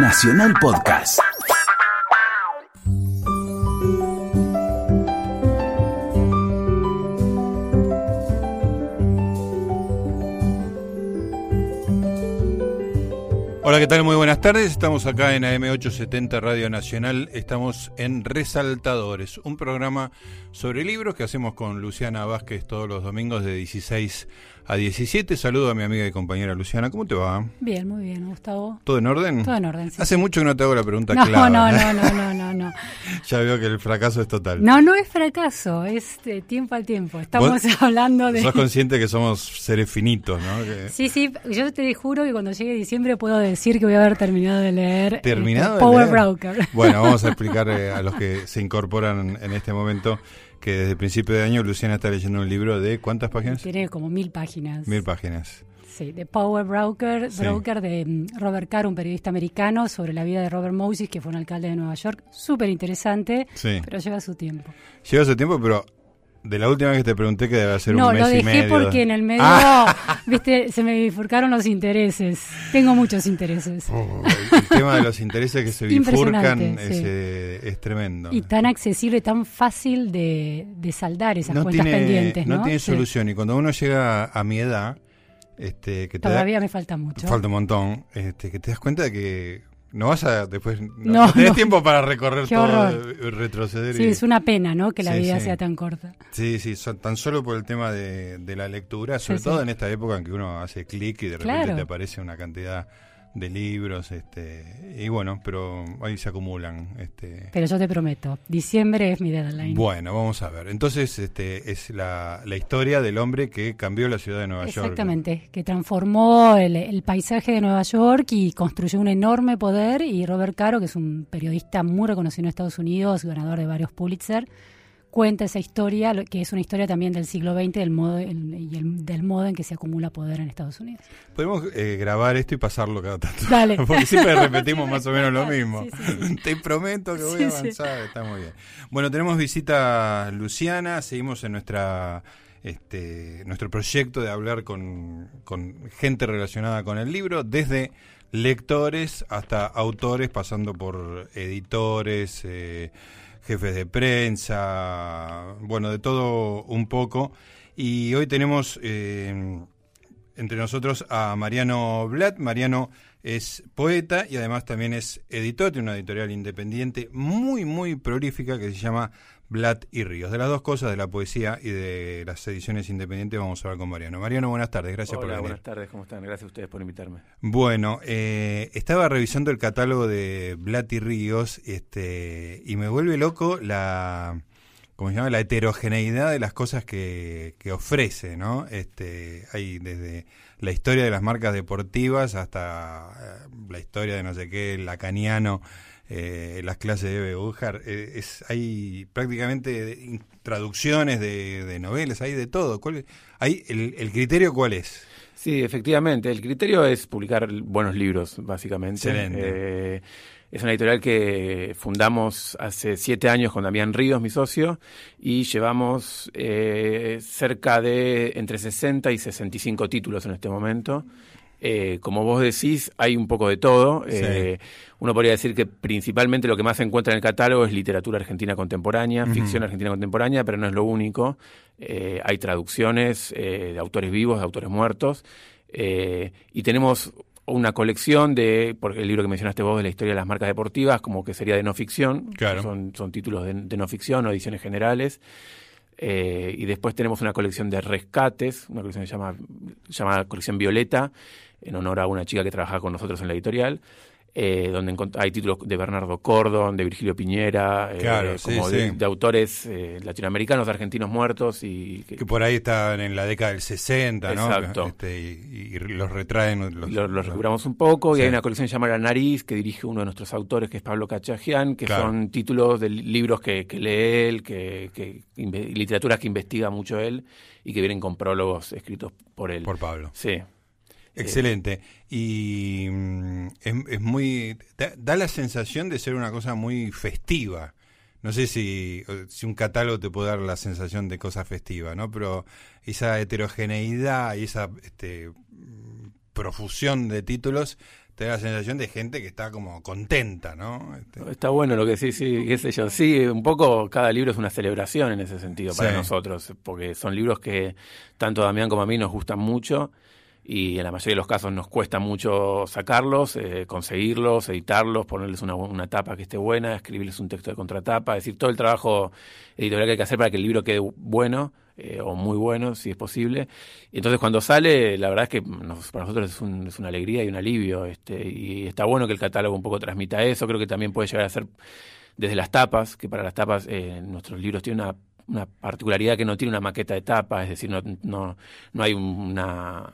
Nacional Podcast. Hola, ¿qué tal? Muy buenas tardes. Estamos acá en AM870 Radio Nacional. Estamos en Resaltadores, un programa sobre libros que hacemos con Luciana Vázquez todos los domingos de 16 a 17. Saludo a mi amiga y compañera Luciana. ¿Cómo te va? Bien, muy bien, Gustavo. ¿Todo en orden? Todo en orden, sí. Hace mucho que no te hago la pregunta no, clave. No, no, no, no, no, no. ya veo que el fracaso es total. No, no es fracaso, es de tiempo al tiempo. Estamos hablando de... Sos consciente que somos seres finitos, ¿no? Que... Sí, sí, yo te juro que cuando llegue diciembre puedo decir que voy a haber terminado de leer ¿Terminado este, de Power leer? Broker. Bueno, vamos a explicar eh, a los que se incorporan en este momento que desde el principio de año Luciana está leyendo un libro de ¿cuántas páginas? Tiene como mil páginas. Mil páginas. Sí, de Power Broker, Sí. Broker de mm, Robert Carr, un periodista americano, sobre la vida de Robert Moses, que fue un alcalde de Nueva York. Súper interesante, Sí. pero lleva su tiempo. Lleva su tiempo, pero de la última vez que te pregunté que debe ser no, un mes lo y dejé medio. porque en el medio, Ah. viste, se me bifurcaron los intereses. Tengo muchos intereses. Oh, el, el tema de los intereses que se bifurcan es, eh, es tremendo. Y tan accesible, tan fácil de, de saldar esas no cuentas tiene, pendientes, ¿no? no tiene Sí. solución. Y cuando uno llega a mi edad, este, que te da- Todavía me falta mucho. falta un montón, este, que te das cuenta de que no vas a después no, No, no tenés no. tiempo para recorrer Qué todo, horror. eh, retroceder. Sí, y- es una pena, ¿no? Que la Sí, vida sí. sea tan corta. Sí, sí, so- tan solo por el tema de, de la lectura, sobre Sí, todo en esta época en que uno hace clic y de repente Claro. te aparece una cantidad de libros, este, y bueno, pero ahí se acumulan, este. Pero yo te prometo, diciembre es mi deadline. Bueno, vamos a ver. Entonces, este, es la, la historia del hombre que cambió la ciudad de Nueva York. Exactamente, que transformó el, el paisaje de Nueva York y construyó un enorme poder. Y Robert Caro, que es un periodista muy reconocido en Estados Unidos, ganador de varios Pulitzer, cuenta esa historia, que es una historia también del siglo XX del modo, el- y el- del modo en que se acumula poder en Estados Unidos. Podemos eh, grabar esto y pasarlo cada tanto. Dale. Porque siempre repetimos más o menos lo mismo. Sí, sí, sí. Te prometo que voy a avanzar, está muy bien. Bueno, tenemos visita Luciana, seguimos en nuestra este, nuestro proyecto de hablar con, con gente relacionada con el libro, desde lectores hasta autores, pasando por editores, eh, jefes de prensa, bueno, de todo un poco. Y hoy tenemos eh, entre nosotros a Mariano Blatt. Mariano es poeta y además también es editor, tiene una editorial independiente muy, muy prolífica que se llama Blatt y Ríos. De las dos cosas, de la poesía y de las ediciones independientes, vamos a hablar con Mariano. Mariano, buenas tardes, gracias por venir. buenas tardes, ¿cómo están? Gracias a ustedes por invitarme. Bueno, eh, estaba revisando el catálogo de Blatt y Ríos este, y me vuelve loco la, ¿cómo se llama? la heterogeneidad de las cosas que, que ofrece, ¿no? Este, hay desde la historia de las marcas deportivas hasta eh, la historia de no sé qué, lacaniano, eh, las clases de Bujar, eh, es, hay prácticamente traducciones de, de novelas, hay de todo. ¿Cuál, hay, el, ¿El criterio cuál es? Sí, efectivamente, el criterio es publicar buenos libros, básicamente. Excelente. Eh, es una editorial que fundamos hace siete años con Damián Ríos, mi socio, y llevamos eh, cerca de entre 60 y 65 títulos en este momento. Eh, como vos decís, hay un poco de todo. Sí. Eh, uno podría decir que principalmente lo que más se encuentra en el catálogo es literatura argentina contemporánea, ficción argentina contemporánea, pero no es lo único. Eh, hay traducciones eh, de autores vivos, de autores muertos, y tenemos una colección de, porque el libro que mencionaste vos de la historia de las marcas deportivas, como que sería de no ficción, Claro. son, son títulos de, de no ficción o ediciones generales. Eh, y después tenemos una colección de rescates, una colección que se llama, llamada Colección Violeta, en honor a una chica que trabaja con nosotros en la editorial, eh, donde hay títulos de Bernardo Cordon, de Virgilio Piñera, eh, sí, como de, sí. de autores eh, latinoamericanos, argentinos muertos y que, que por ahí estaban en la década del 60, ¿no? Exacto. Este, y, y los retraen. Los, los recuperamos un poco. Sí. Y hay una colección llamada La Nariz, que dirige uno de nuestros autores, que es Pablo Cachajian, que Claro. son títulos de li- libros que, que lee él, que, que literaturas que investiga mucho él y que vienen con prólogos escritos por él. Por Pablo. Sí. Excelente. Y mm, es, es muy. Da, da la sensación de ser una cosa muy festiva. No sé si, si un catálogo te puede dar la sensación de cosa festiva, ¿no? Pero esa heterogeneidad y esa este, mm, profusión de títulos te da la sensación de gente que está como contenta, ¿no? Este, Está bueno lo que sí, sí, qué sé yo. Sí, un poco cada libro es una celebración en ese sentido para Sí. nosotros, porque son libros que tanto a Damián como a mí nos gustan mucho y en la mayoría de los casos nos cuesta mucho sacarlos, eh, conseguirlos, editarlos, ponerles una, una tapa que esté buena, escribirles un texto de contratapa, es decir, todo el trabajo editorial que hay que hacer para que el libro quede bueno eh, o muy bueno, si es posible. Y entonces cuando sale, la verdad es que nos- para nosotros es, un- es una alegría y un alivio. Este, y está bueno que el catálogo un poco transmita eso. Creo que también puede llegar a ser desde las tapas, que para las tapas eh, nuestros libros tienen una, una particularidad que no tiene una maqueta de tapa, es decir, no, no, no hay una,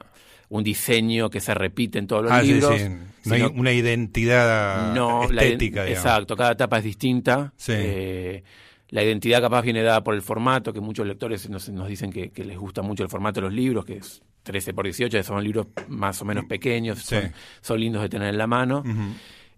un diseño que se repite en todos los ah, libros. sí. No hay una identidad no, la estética, digamos. Exacto, cada etapa es distinta. Sí. Eh, la identidad capaz viene dada por el formato, que muchos lectores nos, nos dicen que, que les gusta mucho el formato de los libros, que es 13 por 18, son libros más o menos pequeños, Sí. son, son lindos de tener en la mano.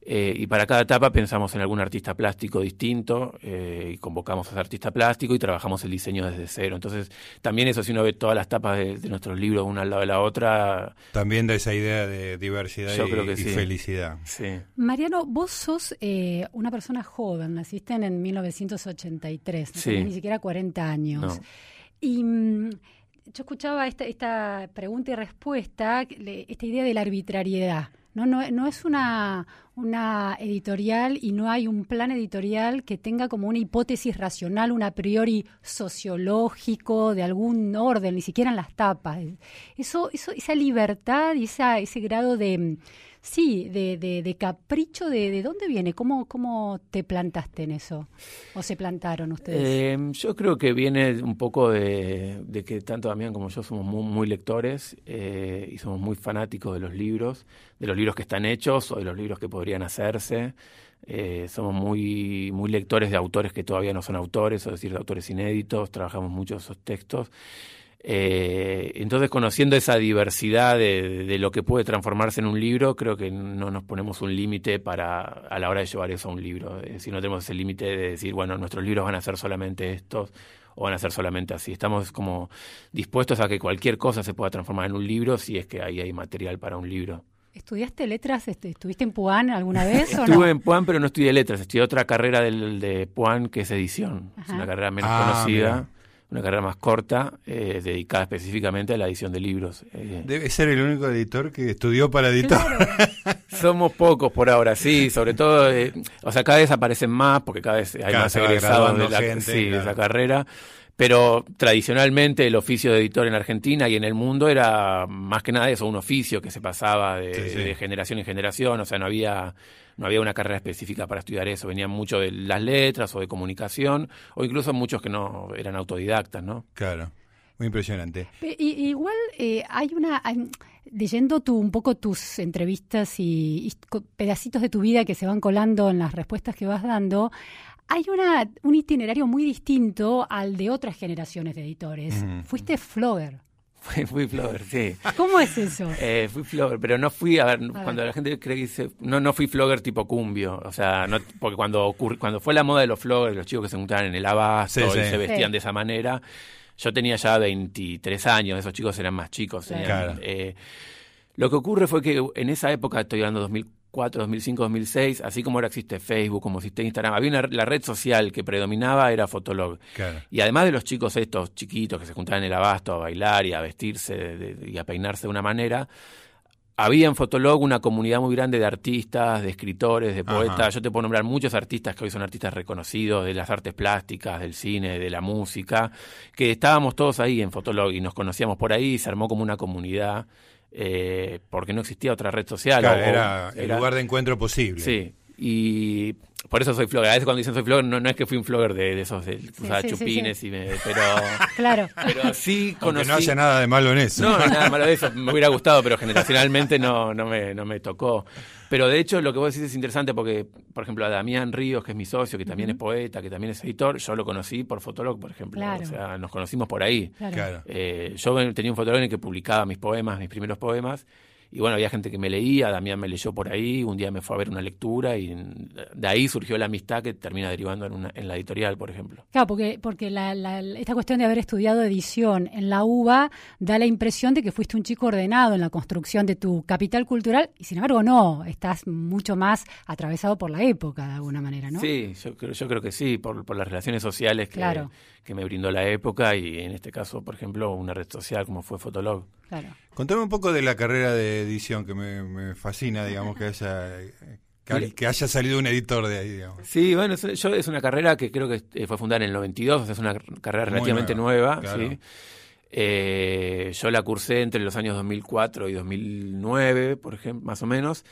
Eh, y para cada etapa pensamos en algún artista plástico distinto eh, y convocamos a ese artista plástico y trabajamos el diseño desde cero. Entonces, también eso, si uno ve todas las tapas de, de nuestros libros una al lado de la otra, También da esa idea de diversidad Yo y, creo que y sí. felicidad. sí. Mariano, vos sos eh, una persona joven, naciste en, en 1983, no Sí. tenés ni siquiera 40 años. No. Y mm, yo escuchaba esta, esta pregunta y respuesta, esta idea de la arbitrariedad. No, no, no es una, una editorial y no hay un plan editorial que tenga como una hipótesis racional, un a priori sociológico, de algún orden, ni siquiera en las tapas. Eso, eso, esa libertad y esa, ese grado de, sí, de, de, de capricho, de, ¿de dónde viene? ¿Cómo, ¿Cómo te plantaste en eso? ¿O se plantaron ustedes? Eh, yo creo que viene un poco de, que tanto Damián como yo somos muy, muy lectores eh, y somos muy fanáticos de los libros, de los libros que están hechos o de los libros que podrían hacerse. Eh, somos muy, muy lectores de autores que todavía no son autores, es decir, de autores inéditos, trabajamos mucho esos textos. Eh, entonces, conociendo esa diversidad de, de lo que puede transformarse en un libro, creo que no nos ponemos un límite para a la hora de llevar eso a un libro. Es decir, no tenemos ese límite de decir, bueno, nuestros libros van a ser solamente estos o van a ser solamente así. Estamos como dispuestos a que cualquier cosa se pueda transformar en un libro si es que ahí hay material para un libro. ¿Estudiaste letras? Este, ¿Estuviste en Puan alguna vez o Estuve no? en Puan, pero no estudié letras. Estudié otra carrera del, de Puan, que es edición. Es una carrera menos Ah, conocida, mira. Una carrera más corta, eh, dedicada específicamente a la edición de libros. Eh, Debe ser el único editor que estudió para editar. Claro. somos pocos por ahora, sí. Sobre todo, eh, o sea, cada vez aparecen más, porque cada vez hay Cada más egresados de la, gente, sí, de esa carrera. Pero tradicionalmente el oficio de editor en Argentina y en el mundo era más que nada eso, un oficio que se pasaba de, Sí, sí. de generación en generación, o sea, no había, no había una carrera específica para estudiar eso, venían mucho de las letras o de comunicación, o incluso muchos que no eran autodidactas, ¿no? Claro, muy impresionante. Y- igual eh, hay una... hay- leyendo tu, un poco tus entrevistas y, pedacitos de tu vida que se van colando en las respuestas que vas dando, hay una, un itinerario muy distinto al de otras generaciones de editores. Fuiste flogger. Fui, fui flogger, sí. ¿Cómo es eso? Eh, fui flogger, pero no fui, a ver, cuando la gente cree que dice, no, no fui flogger tipo cumbio, o sea, no, porque cuando ocurri- cuando fue la moda de los floggers, los chicos que se juntaban en el abasto Sí, y sí. se vestían Sí. de esa manera, yo tenía ya 23 años, esos chicos eran más chicos. Claro. tenían, Claro. eh, lo que ocurre fue que en esa época, estoy hablando 2004, 2005, 2006, así como ahora existe Facebook, como existe Instagram, había una, la red social que predominaba era Fotolog. Claro. Y además de los chicos estos chiquitos que se juntaban en el abasto a bailar y a vestirse de- de- y a peinarse de una manera, había en Fotolog una comunidad muy grande de artistas, de escritores, de poetas. Ajá. Yo te puedo nombrar muchos artistas que hoy son artistas reconocidos de las artes plásticas, del cine, de la música, que estábamos todos ahí en Fotolog y nos conocíamos por ahí y se armó como una comunidad eh, porque no existía otra red social. Claro, o- era el era- lugar de encuentro posible. Sí, y por eso soy flogger. A veces cuando dicen soy flogger, no, no es que fui un flogger de, de esos de usaba sí, sí, chupines, sí. Y me, pero, Claro. pero sí Aunque conocí. no haya nada de malo en eso. No, nada malo de eso. Me hubiera gustado, pero generacionalmente no, no, me, no me tocó. Pero de hecho, lo que vos decís es interesante porque, por ejemplo, a Damián Ríos, que es mi socio, que también es poeta, que también es editor, yo lo conocí por Fotolog, por ejemplo. Claro. O sea, nos conocimos por ahí. Claro. Claro. Eh, yo tenía un fotolog en el que publicaba mis poemas, mis primeros poemas, y bueno, había gente que me leía, Damián me leyó por ahí, un día me fue a ver una lectura y de ahí surgió la amistad que termina derivando en, una, en la editorial, por ejemplo. Claro, porque, porque la, esta cuestión de haber estudiado edición en la UBA da la impresión de que fuiste un chico ordenado en la construcción de tu capital cultural y sin embargo no, estás mucho más atravesado por la época de alguna manera, ¿no? Sí, yo creo, yo creo que sí, por, por las relaciones sociales que, que me brindó la época y en este caso, por ejemplo, una red social como fue Fotolog. Claro. Contame un poco de la carrera de edición que me, fascina, digamos, que haya, que, haya salido un editor de ahí, digamos. Sí, bueno, yo, es una carrera que creo que eh, fue fundada en el 92, o sea, es una carrera relativamente nueva, eh, yo la cursé entre los años 2004 y 2009, por ejemplo, más o menos.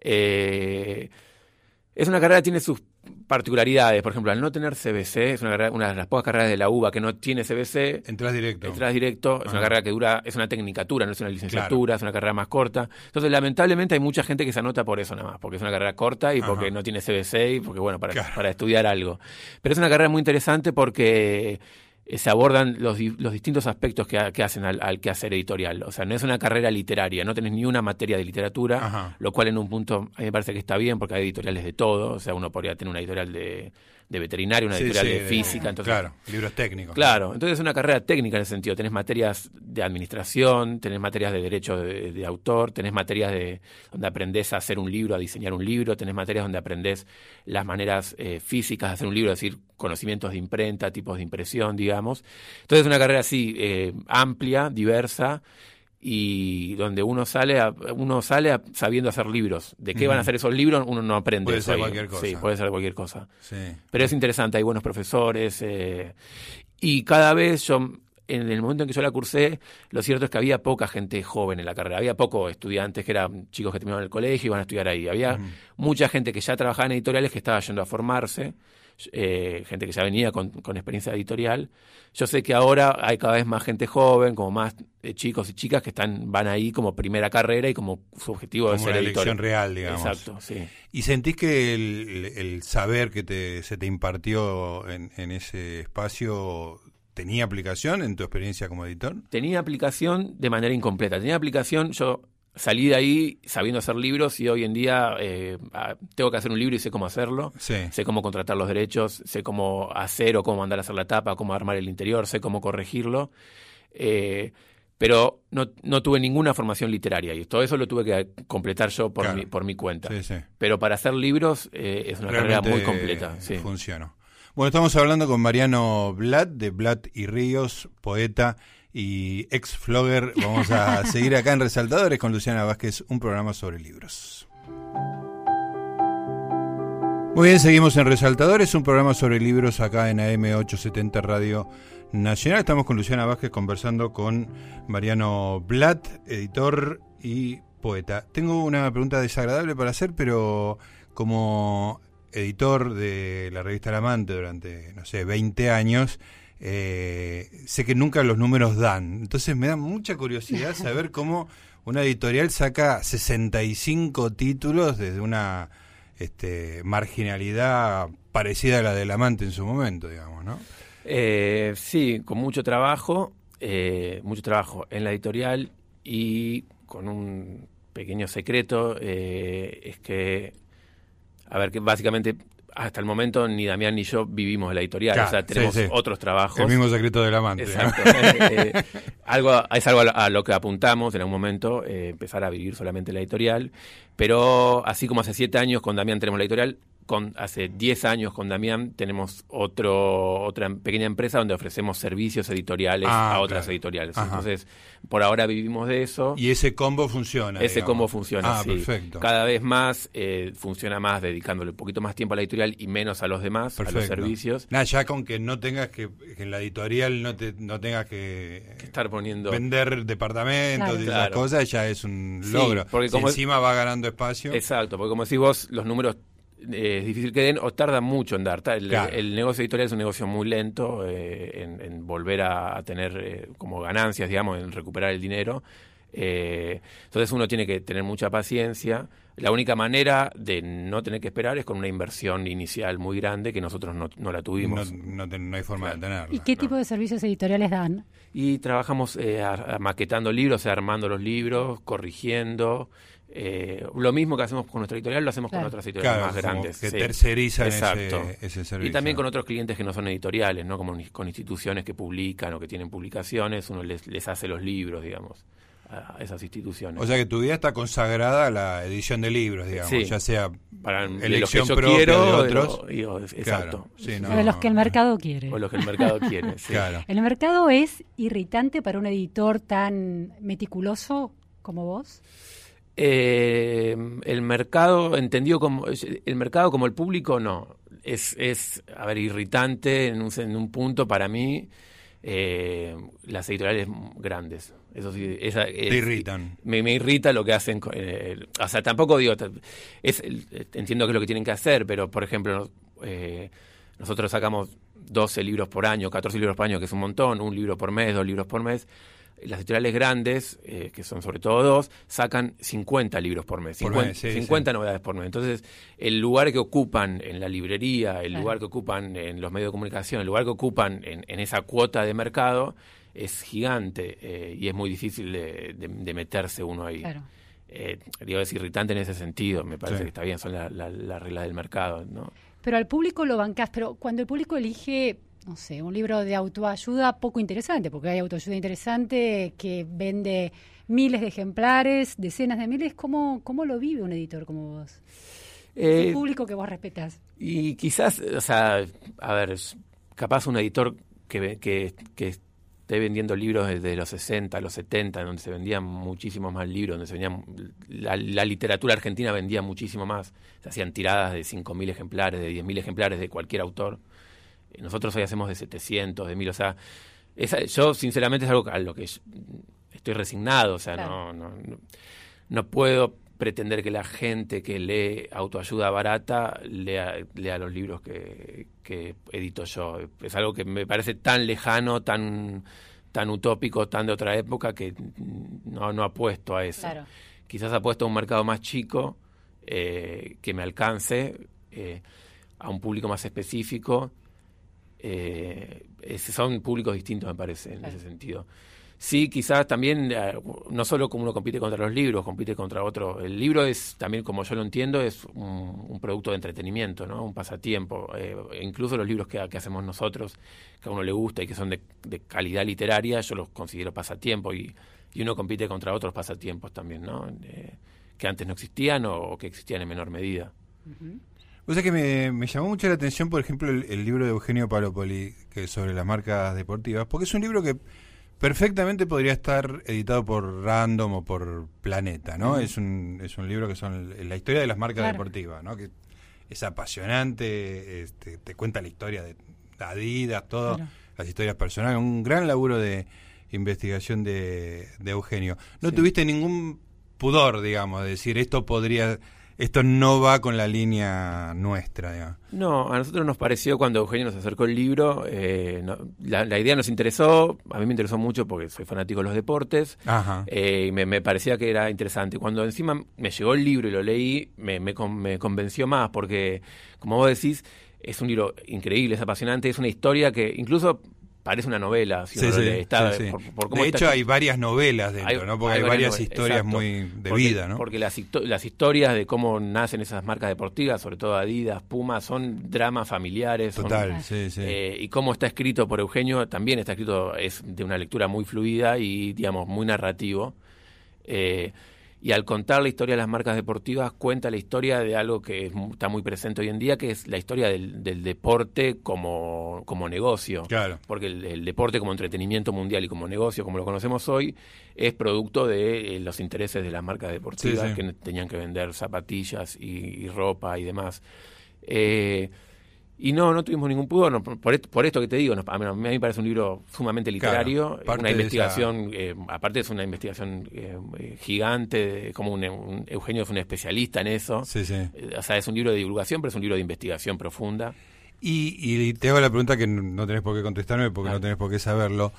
Eh, es una carrera que tiene sus particularidades. Por ejemplo, al no tener CBC, es una, una de las pocas carreras de la UBA que no tiene CBC. Entras directo. Entras directo. Es una carrera que dura, es una tecnicatura, no es una licenciatura, es una carrera más corta. Entonces, lamentablemente, hay mucha gente que se anota por eso nada más, porque es una carrera corta y porque no tiene CBC y porque, bueno, para, para estudiar algo. Pero es una carrera muy interesante porque eh, se abordan los, los distintos aspectos que, hacen al, al, quehacer editorial. O sea, no es una carrera literaria, no tenés ni una materia de literatura, lo cual en un punto a mí me parece que está bien porque hay editoriales de todo. O sea, uno podría tener una editorial de, de veterinario, una editorial de física. entonces, claro, libros técnicos. Claro, entonces es una carrera técnica en ese sentido. Tenés materias de administración, tenés materias de derecho de, autor, tenés materias de donde aprendés a hacer un libro, a diseñar un libro, tenés materias donde aprendés las maneras eh, físicas de hacer un libro, es decir, conocimientos de imprenta, tipos de impresión, digamos. Entonces es una carrera así, eh, amplia, diversa, y donde uno sale uno sale sabiendo hacer libros. ¿De qué van a hacer esos libros? Uno no aprende. Puede ser cualquier cosa. Sí, puede ser cualquier cosa. Pero es interesante, hay buenos profesores. Eh, y cada vez yo, en el momento en que yo la cursé, lo cierto es que había poca gente joven en la carrera. Había pocos estudiantes que eran chicos que terminaban el colegio y iban a estudiar ahí. Había mucha gente que ya trabajaba en editoriales que estaba yendo a formarse. Eh, gente que ya venía con, experiencia editorial. Yo sé que ahora hay cada vez más gente joven, como más eh, chicos y chicas que están van ahí como primera carrera y como su objetivo de ser una elección real, digamos. Exacto, sí. ¿Y sentís que el, saber que te, se te impartió en, en ese espacio ¿Tenía aplicación en tu experiencia como editor? Tenía aplicación de manera incompleta. Tenía aplicación, yo salí de ahí sabiendo hacer libros y hoy en día eh, tengo que hacer un libro y sé cómo hacerlo. Sé cómo contratar los derechos, sé cómo hacer o cómo mandar a hacer la tapa, cómo armar el interior, sé cómo corregirlo. Eh, pero no, no, tuve ninguna formación literaria y todo eso lo tuve que completar yo por, mi, por mi cuenta. Pero para hacer libros eh, es una carrera muy completa. Funcionó. Bueno, estamos hablando con Mariano Blatt de Blatt y Ríos, poeta y ex flogger. Vamos a seguir acá en Resaltadores con Luciana Vázquez, un programa sobre libros. Muy bien, seguimos en Resaltadores, un programa sobre libros acá en AM870 Radio Nacional. Estamos con Luciana Vázquez conversando con Mariano Blatt, editor y poeta. Tengo una pregunta desagradable para hacer, pero como editor de la revista El Amante durante, no sé, 20 años, eh, sé que nunca los números dan. Entonces me da mucha curiosidad saber cómo una editorial saca 65 títulos desde una este, marginalidad parecida a la del amante en su momento, digamos, ¿no? Eh, sí, con mucho trabajo, eh, mucho trabajo en la editorial y con un pequeño secreto, es que, a ver, que básicamente hasta el momento ni Damián ni yo vivimos la editorial, o sea, tenemos otros trabajos. El mismo secreto del amante. Exacto. Eh, eh, algo, es algo a lo, que apuntamos en algún momento, eh, empezar a vivir solamente la editorial, pero así como hace siete años con Damián tenemos la editorial, con, hace 10 años con Damián tenemos otro, otra pequeña empresa donde ofrecemos servicios editoriales ah, a otras editoriales. Entonces, por ahora vivimos de eso. Y ese combo funciona. Ese combo funciona, ah, Perfecto. Cada vez más eh, funciona más dedicándole un poquito más tiempo a la editorial y menos a los demás, a los servicios. Nada, ya con que no tengas que, en la editorial no, te, no tengas que, estar poniendo... Vender departamentos y esas cosas ya es un logro. porque como, encima va ganando espacio. Exacto, porque como decís vos, los números eh, es difícil que den o tardan mucho en dar. El, negocio editorial es un negocio muy lento eh, en, volver a, tener eh, como ganancias, digamos, en recuperar el dinero. entonces uno tiene que tener mucha paciencia. La única manera de no tener que esperar es con una inversión inicial muy grande que nosotros no, no la tuvimos. No, no, hay forma de tenerla. ¿Y qué tipo de servicios editoriales dan? Y trabajamos eh, maquetando libros, armando los libros, corrigiendo. Eh, lo mismo que hacemos con nuestra editorial lo hacemos con otras editoriales más grandes. Que tercerizan Ese, servicio. Y también con otros clientes que no son editoriales, ¿no? como con instituciones que publican o que tienen publicaciones, uno les, les hace los libros, digamos a esas instituciones. O sea que tu vida está consagrada a la edición de libros, digamos, ya sea para elección de propia de otros. exacto. o de los que el mercado quiere. O los que el mercado quiere, claro. ¿El mercado es irritante para un editor tan meticuloso como vos? Eh, el mercado, entendido como el mercado como el público, no. Es, es a ver, irritante en un, en un punto para mí eh, las editoriales grandes. Eso sí, esa, Te irritan. Me, irrita lo que hacen. Eh, o sea, tampoco digo, es, entiendo que es lo que tienen que hacer, pero por ejemplo, eh, nosotros sacamos 12 libros por año, 14 libros por año, que es un montón, un libro por mes, dos libros por mes las editoriales grandes, eh, que son sobre todo dos, sacan 50 libros por mes, 50, novedades por mes. Entonces, el lugar que ocupan en la librería, el lugar que ocupan en los medios de comunicación, el lugar que ocupan en, esa cuota de mercado es gigante eh, y es muy difícil de, meterse uno ahí. Claro. Eh, digo, es irritante en ese sentido, me parece que está bien, son las la, reglas del mercado. ¿no? Pero al público lo bancás, pero cuando el público elige no sé, un libro de autoayuda poco interesante, porque hay autoayuda interesante que vende miles de ejemplares, decenas de miles. ¿Cómo, cómo lo vive un editor como vos? el eh, público que vos respetas. Y quizás, o sea, a ver, capaz un editor que, que, que esté vendiendo libros desde los 60, los 70, donde se vendían muchísimos más libros, donde se vendían, la, la literatura argentina vendía muchísimo más, se hacían tiradas de 5.000 ejemplares, de 10.000 ejemplares de cualquier autor nosotros hoy hacemos de 700, de 1000, o sea, yo sinceramente es algo a lo que estoy resignado, o sea, no, no, no, puedo pretender que la gente que lee autoayuda barata lea, lea los libros que, que edito yo. Es algo que me parece tan lejano, tan tan utópico, tan de otra época, que no, no apuesto a eso. Quizás apuesto a un mercado más chico, eh, que me alcance, eh, a un público más específico eh, son públicos distintos, me parece, en ese sentido. Sí, quizás también, eh, no solo como uno compite contra los libros, compite contra otro. El libro es también, como yo lo entiendo, es un, producto de entretenimiento, ¿no? un pasatiempo. Eh, incluso los libros que, hacemos nosotros, que a uno le gusta y que son de, calidad literaria, yo los considero pasatiempo y, uno compite contra otros pasatiempos también, ¿no? Que antes no existían o, que existían en menor medida. O sea que me, llamó mucho la atención, por ejemplo, el, libro de Eugenio Palopoli, que es sobre las marcas deportivas, porque es un libro que perfectamente podría estar editado por Random o por Planeta, ¿no? es, un, es un libro que son la historia de las marcas deportivas, ¿no? Que es apasionante, este, te cuenta la historia de Adidas, todo, las historias personales, un gran laburo de investigación de, de Eugenio. ¿No tuviste ningún pudor, digamos, de decir esto podría esto no va con la línea nuestra. Digamos. No, a nosotros nos pareció cuando Eugenio nos acercó el libro, eh, la, idea nos interesó, a mí me interesó mucho porque soy fanático de los deportes, eh, y me, parecía que era interesante. Cuando encima me llegó el libro y lo leí, me, me, me convenció más porque, como vos decís, es un libro increíble, es apasionante, es una historia que incluso parece una novela. sí, sí, de hecho, hay varias novelas dentro, ¿no? Porque hay, varias, historias muy de vida, ¿no? Porque las, las historias de cómo nacen esas marcas deportivas, sobre todo Adidas, Puma, son dramas familiares. Total, sí, sí. Eh, y cómo está escrito por Eugenio, también está escrito, es de una lectura muy fluida y, digamos, muy narrativo. Eh, y al contar la historia de las marcas deportivas cuenta la historia de algo que está muy presente hoy en día, que es la historia del, deporte como, como negocio. Claro. Porque el, deporte como entretenimiento mundial y como negocio, como lo conocemos hoy, es producto de eh, los intereses de las marcas deportivas que tenían que vender zapatillas y, y ropa y demás. Eh, y no, no tuvimos ningún pudor, por, esto, que te digo, a, mí, me parece un libro sumamente literario, una investigación, eh, aparte es una investigación eh, eh, gigante, como un, Eugenio es un especialista en eso. Sí, sí. o sea, es un libro de divulgación, pero es un libro de investigación profunda. Y, te hago la pregunta que no tenés por qué contestarme porque no tenés por qué saberlo.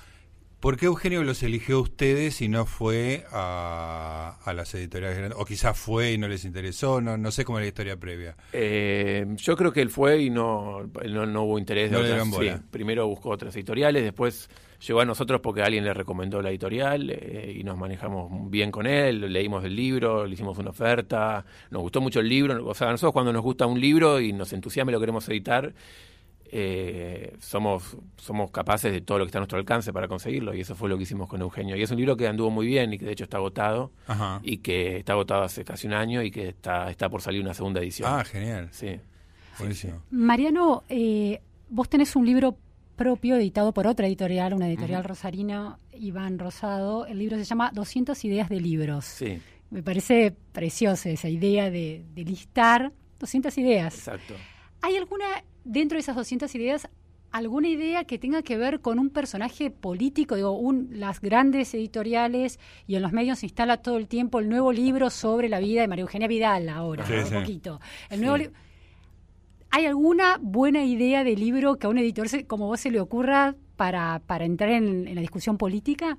¿Por qué Eugenio los eligió a ustedes y no fue a, las editoriales grandes? O quizás fue y no les interesó, no, no sé cómo es la historia previa. Eh, yo creo que él fue y no, no, hubo interés de otras. primero buscó otras editoriales, después llegó a nosotros porque alguien le recomendó la editorial eh, y nos manejamos bien con él, leímos el libro, le hicimos una oferta, nos gustó mucho el libro, o sea, nosotros cuando nos gusta un libro y nos entusiasma y lo queremos editar, eh, somos, somos capaces de todo lo que está a nuestro alcance para conseguirlo y eso fue lo que hicimos con Eugenio. Y es un libro que anduvo muy bien y que de hecho está agotado y que está agotado hace casi un año y que está, está por salir una segunda edición. Ah, genial. Sí. Buenísimo. Mariano, eh, vos tenés un libro propio editado por otra editorial, una editorial rosarina, Iván Rosado. El libro se llama 200 ideas de libros. Sí. Me parece preciosa esa idea de, de listar 200 ideas. Exacto. ¿Hay alguna dentro de esas 200 ideas, alguna idea que tenga que ver con un personaje político, digo, un, las grandes editoriales y en los medios se instala todo el tiempo el nuevo libro sobre la vida de María Eugenia Vidal ahora, un poquito. El nuevo ¿Hay alguna buena idea de libro que a un editor como vos se le ocurra para, para entrar en, la discusión política?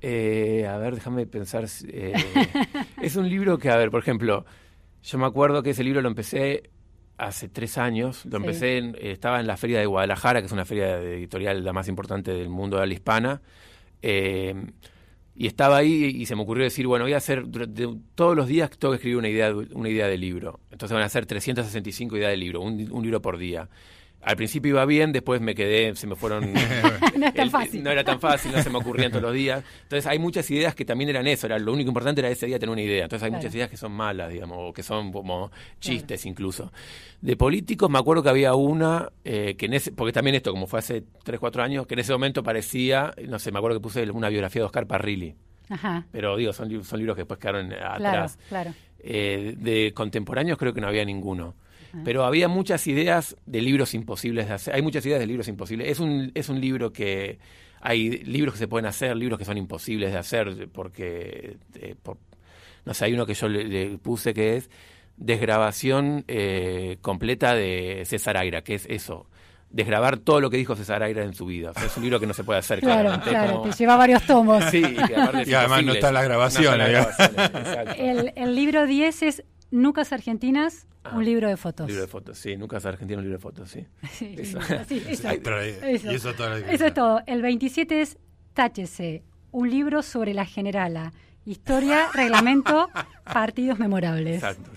Eh, a ver, déjame pensar. Eh, es un libro que, a ver, por ejemplo, yo me acuerdo que ese libro lo empecé hace tres años. Lo empecé, estaba en la Feria de Guadalajara, que es una feria editorial la más importante del mundo de la hispana. Eh, y estaba ahí y se me ocurrió decir, bueno, voy a hacer, todos los días tengo que escribir una idea, una idea de libro. Entonces van a ser 365 ideas de libro, un libro por día al principio iba bien, después me quedé, se me fueron... no, era tan fácil, no se me ocurrían todos los días. Entonces hay muchas ideas que también eran eso, era, lo único importante era ese día tener una idea. Entonces hay muchas ideas que son malas, digamos, o que son como chistes incluso. De políticos me acuerdo que había una, eh, que en ese, porque también esto, como fue hace 3, 4 años, que en ese momento parecía, no sé, me acuerdo que puse una biografía de Oscar Parrilli. Ajá. Pero digo, son, son libros que después quedaron atrás. Claro, eh, de contemporáneos creo que no había ninguno. Pero había muchas ideas de libros imposibles de hacer. Hay muchas ideas de libros imposibles. Es un, es un libro que hay libros que se pueden hacer, libros que son imposibles de hacer, porque, eh, no sé, hay uno que yo le, puse que es desgrabación eh, completa de César Aira, que es eso, desgrabar todo lo que dijo César Aira en su vida. es un libro que no se puede hacer. Claro, claro, te lleva varios tomos. Sí, y además no está la grabación. el, el libro 10 es Nucas Argentinas, ah, un libro de fotos. libro de fotos, sí. Nucas Argentinas, un libro de fotos, sí. eso. eso. eso, es todo. El 27 es Táchese, un libro sobre la generala. Historia, reglamento, partidos memorables. Exacto.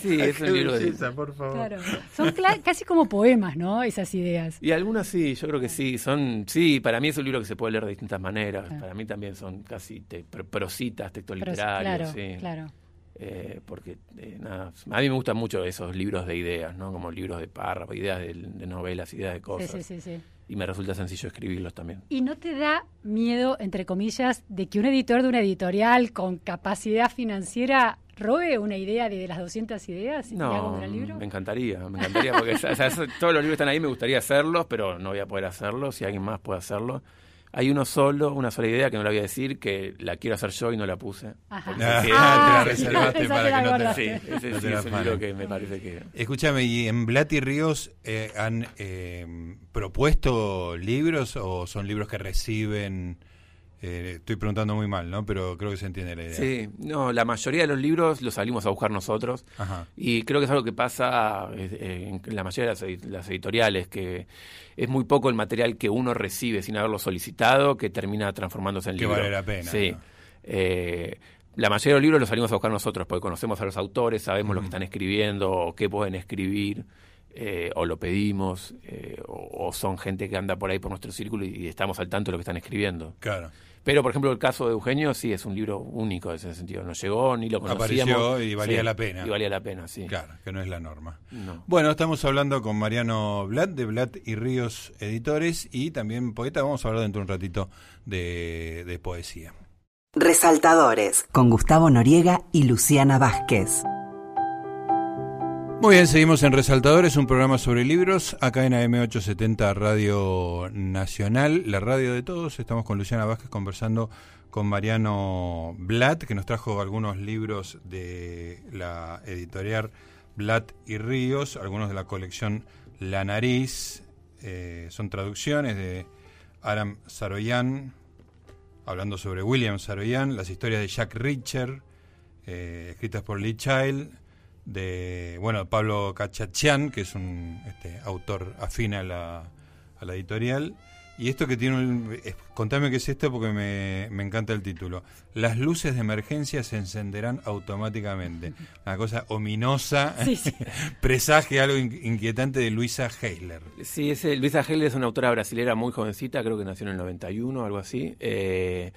Sí, es un libro de... por favor. Claro. Son casi como poemas, ¿no? Esas ideas. Y algunas sí, yo creo que sí. Son, sí, para mí es un libro que se puede leer de distintas maneras. Para mí también son casi te, prositas, textos literarios. Claro, sí. claro. Eh, porque eh, nada, a mí me gustan mucho esos libros de ideas, ¿no? Como libros de párrafos, ideas de, novelas, ideas de cosas. Sí, sí, sí, y me resulta sencillo escribirlos también. ¿Y no te da miedo, entre comillas, de que un editor de una editorial con capacidad financiera robe una idea de, las 200 ideas y no, haga un gran libro? Me encantaría, me encantaría, porque todos los libros están ahí, me gustaría hacerlos, pero no voy a poder hacerlos, si alguien más puede hacerlo. Hay uno solo, una sola idea que no la voy a decir, que la quiero hacer yo y no la puse. Ajá. Ah, te la reservaste para que no te... Sí, ese sí, es lo que me parece que... Escúchame, ¿y en Blati Ríos eh, han eh, propuesto libros o son libros que reciben eh, estoy preguntando muy mal, ¿no? Pero creo que se entiende la idea. Sí, no, la mayoría de los libros los salimos a buscar nosotros. Y creo que es algo que pasa eh, en la mayoría de las, editoriales, que es muy poco el material que uno recibe sin haberlo solicitado que termina transformándose en libro. Que vale la pena. Sí. Eh, la mayoría de los libros los salimos a buscar nosotros porque conocemos a los autores, sabemos lo que están escribiendo, o qué pueden escribir. o lo pedimos, o, son gente que anda por ahí por nuestro círculo y, y, estamos al tanto de lo que están escribiendo. Claro. Pero, por ejemplo, el caso de Eugenio sí es un libro único en ese sentido. No llegó ni lo conocíamos. Apareció y valía la pena. Y valía la pena, sí. Claro, que no es la norma. Bueno, estamos hablando con Mariano Blatt de Blatt y Ríos Editores y también poeta. Vamos a hablar dentro de un ratito de, de poesía. Resaltadores con Gustavo Noriega y Luciana Vázquez. Muy bien, seguimos en Resaltadores, un programa sobre libros, acá en AM870 Radio Nacional, la radio de todos. Estamos con Luciana Vázquez conversando con Mariano Blatt, que nos trajo algunos libros de la editorial Blatt y Ríos, algunos de la colección La Nariz, eh, son traducciones de Aram Saroyan, hablando sobre William Saroyan, las historias de Jack Reacher, eh, escritas por Lee Child, de bueno Pablo Cachachian, que es un este, autor afín a la, a la editorial, y esto que tiene un, contame qué es esto porque me, me, encanta el título. Las luces de emergencia se encenderán automáticamente. Una cosa ominosa, sí, presage algo inquietante de Luisa Heisler. Sí, es, Luisa Heisler es una autora brasilera muy jovencita, creo que nació en el 91 o algo así. Eh,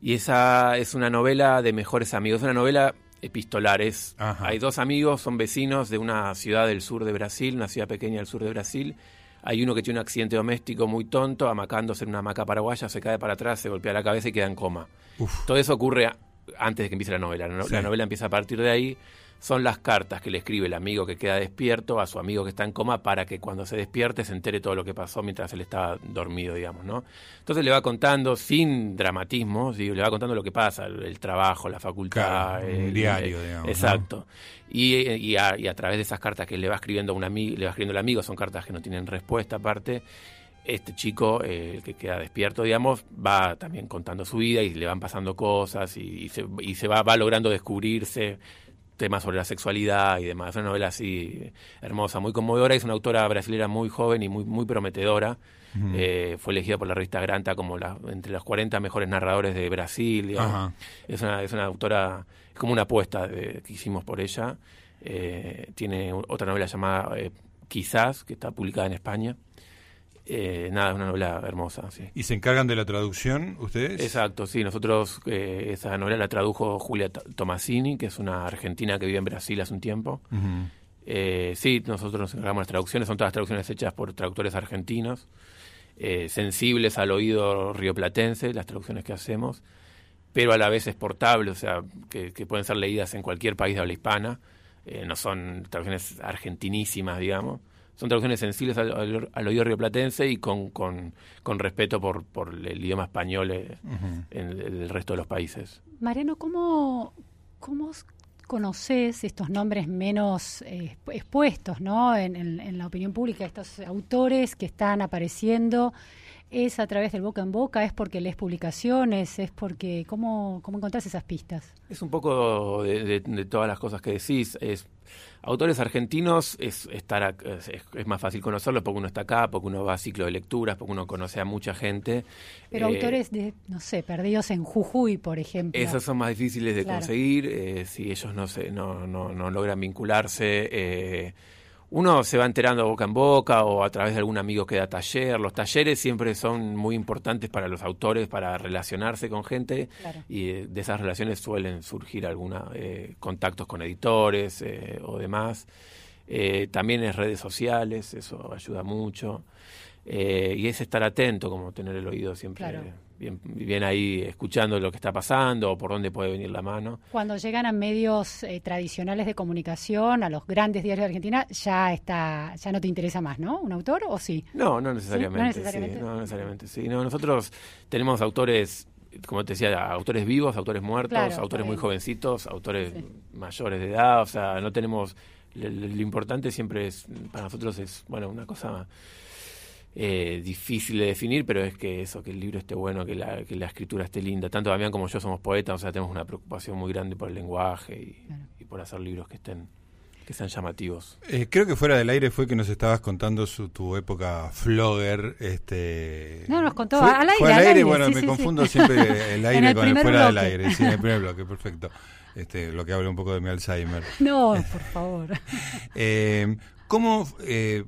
y esa es una novela de mejores amigos, una novela epistolar. hay dos amigos, son vecinos de una ciudad del sur de Brasil, una ciudad pequeña del sur de Brasil hay uno que tiene un accidente doméstico muy tonto, amacándose en una hamaca paraguaya, se cae para atrás, se golpea la cabeza y queda en coma. Todo eso ocurre antes de que empiece la novela. La novela empieza a partir de ahí son las cartas que le escribe el amigo que queda despierto a su amigo que está en coma para que cuando se despierte se entere todo lo que pasó mientras él estaba dormido, digamos, ¿no? Entonces le va contando sin dramatismo, le va contando lo que pasa, el, trabajo, la facultad, el, diario, digamos. Exacto. Y, a, través de esas cartas que le va escribiendo un amigo, le va escribiendo el amigo, son cartas que no tienen respuesta aparte este chico, eh, el que queda despierto, digamos, va también contando su vida y le van pasando cosas y, se, y se va, va, logrando descubrirse temas sobre la sexualidad y demás. Es una novela así hermosa, muy conmovedora. Es una autora brasileña muy joven y muy, muy prometedora. Eh, fue elegida por la revista Granta como la, entre los 40 mejores narradores de Brasil. Es, una, es una autora, es como una apuesta que hicimos por ella. Eh, tiene otra novela llamada eh, Quizás, que está publicada en España. Eh, nada, es una novela hermosa. Sí. ¿Y se encargan de la traducción ustedes? Exacto, sí. Nosotros eh, esa novela la tradujo Julia Tomasini, que es una argentina que vive en Brasil hace un tiempo. eh, sí, nosotros nos encargamos de las traducciones. Son todas traducciones hechas por traductores argentinos, eh, sensibles al oído rioplatense, las traducciones que hacemos, pero a la vez exportables, o sea, que, que pueden ser leídas en cualquier país de habla hispana. Eh, no son traducciones argentinísimas, digamos son traducciones sensibles al, oído rioplatense y con, con, respeto por, por, el idioma español eh, en el, resto de los países. Mariano, ¿cómo, cómo conoces estos nombres menos eh, expuestos ¿no? En, en, la opinión pública, estos autores que están apareciendo? ¿Es a través del boca en boca? ¿Es porque lees publicaciones? ¿Es porque cómo, cómo encontrás esas pistas? Es un poco de, de todas las cosas que decís. Es Autores argentinos es, estar, es, más fácil conocerlos porque uno está acá, porque uno va a ciclo de lecturas, porque uno conoce a mucha gente. Pero eh, autores de, no sé, perdidos en Jujuy, por ejemplo. Esos son más difíciles de conseguir eh, si ellos no, se, no, no, no logran vincularse. Eh, uno se va enterando boca en boca o a través de algún amigo que da taller. Los talleres siempre son muy importantes para los autores para relacionarse con gente y de esas relaciones suelen surgir algunos eh, contactos con editores eh, o demás. Eh, también en redes sociales, eso ayuda mucho. y es estar atento, como tener el oído siempre bien, bien ahí escuchando lo que está pasando o por dónde puede venir la mano. Cuando llegan a medios eh, tradicionales de comunicación, a los grandes diarios de Argentina, ya está, ya no te interesa más, ¿no? ¿Un autor o sí? No, no necesariamente. ¿No necesariamente? Sí, no necesariamente. Sí, no, nosotros tenemos autores como te decía, autores vivos, autores muertos, autores muy jovencitos, autores mayores de edad, o sea, no tenemos, lo, lo, importante siempre es, para nosotros es, bueno, una cosa eh, difícil de definir, pero es que eso, que el libro esté bueno, que la, que la escritura esté linda. Tanto Damián como yo somos poetas, o sea, tenemos una preocupación muy grande por el lenguaje y, por hacer libros que estén que sean llamativos. Eh, creo que fuera del aire fue que nos estabas contando su, tu época flogger. Este, no, nos contó al aire. Fue al aire, bueno, me confundo siempre el aire con el fuera del aire. Sí, en el primer bloque, perfecto. Este, lo que habla un poco de mi Alzheimer. No, por favor. eh, ¿Cómo eh,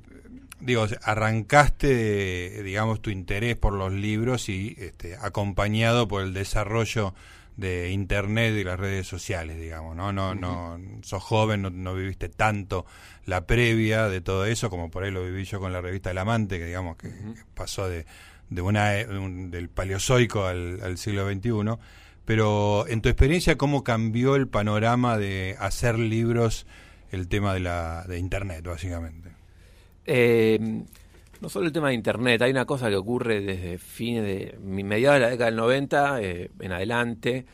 digo, arrancaste, digamos, tu interés por los libros y este, acompañado por el desarrollo de Internet y las redes sociales, digamos, ¿no? No, no, sos joven, no, viviste tanto la previa de todo eso como por ahí lo viví yo con la revista El Amante, que digamos que, pasó de, de una, del paleozoico al, al siglo XXI. Pero en tu experiencia, ¿cómo cambió el panorama de hacer libros el tema de, la, de Internet, básicamente? Eh, no solo el tema de Internet, hay una cosa que ocurre desde fines de mediados de la década del 90 eh, en adelante,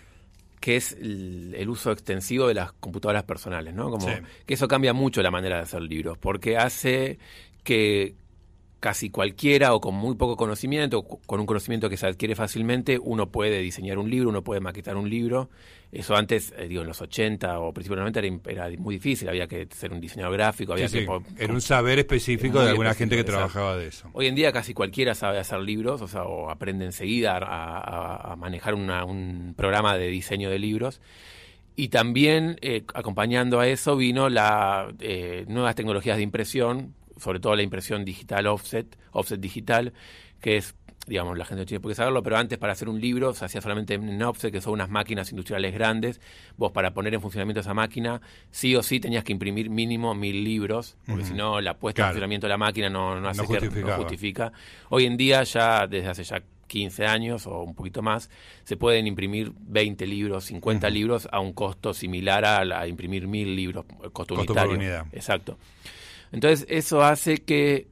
que es el, uso extensivo de las computadoras personales, ¿no? Como que eso cambia mucho la manera de hacer libros, porque hace que casi cualquiera o con muy poco conocimiento, o con un conocimiento que se adquiere fácilmente, uno puede diseñar un libro, uno puede maquetar un libro. Eso antes, eh, digo, en los 80 o principalmente era, era, muy difícil, había que ser un diseñador gráfico, había que... Era un saber específico de alguna gente que trabajaba de eso. Hoy en día casi cualquiera sabe hacer libros, o sea, o aprende enseguida a, manejar un programa de diseño de libros. Y también, eh, acompañando a eso, vino las eh, nuevas tecnologías de impresión, sobre todo la impresión digital offset, offset digital, que es, digamos, la gente no tiene por qué saberlo, pero antes para hacer un libro se hacía solamente en offset, que son unas máquinas industriales grandes. Vos para poner en funcionamiento esa máquina, sí o sí tenías que imprimir mínimo mil libros, porque si no la puesta en funcionamiento de la máquina no, no, hace no justifica. Hoy en día ya, desde hace ya 15 años o un poquito más, se pueden imprimir 20 libros, 50 libros a un costo similar a, imprimir mil libros, costo, costo unitario. Exacto. Entonces, eso hace que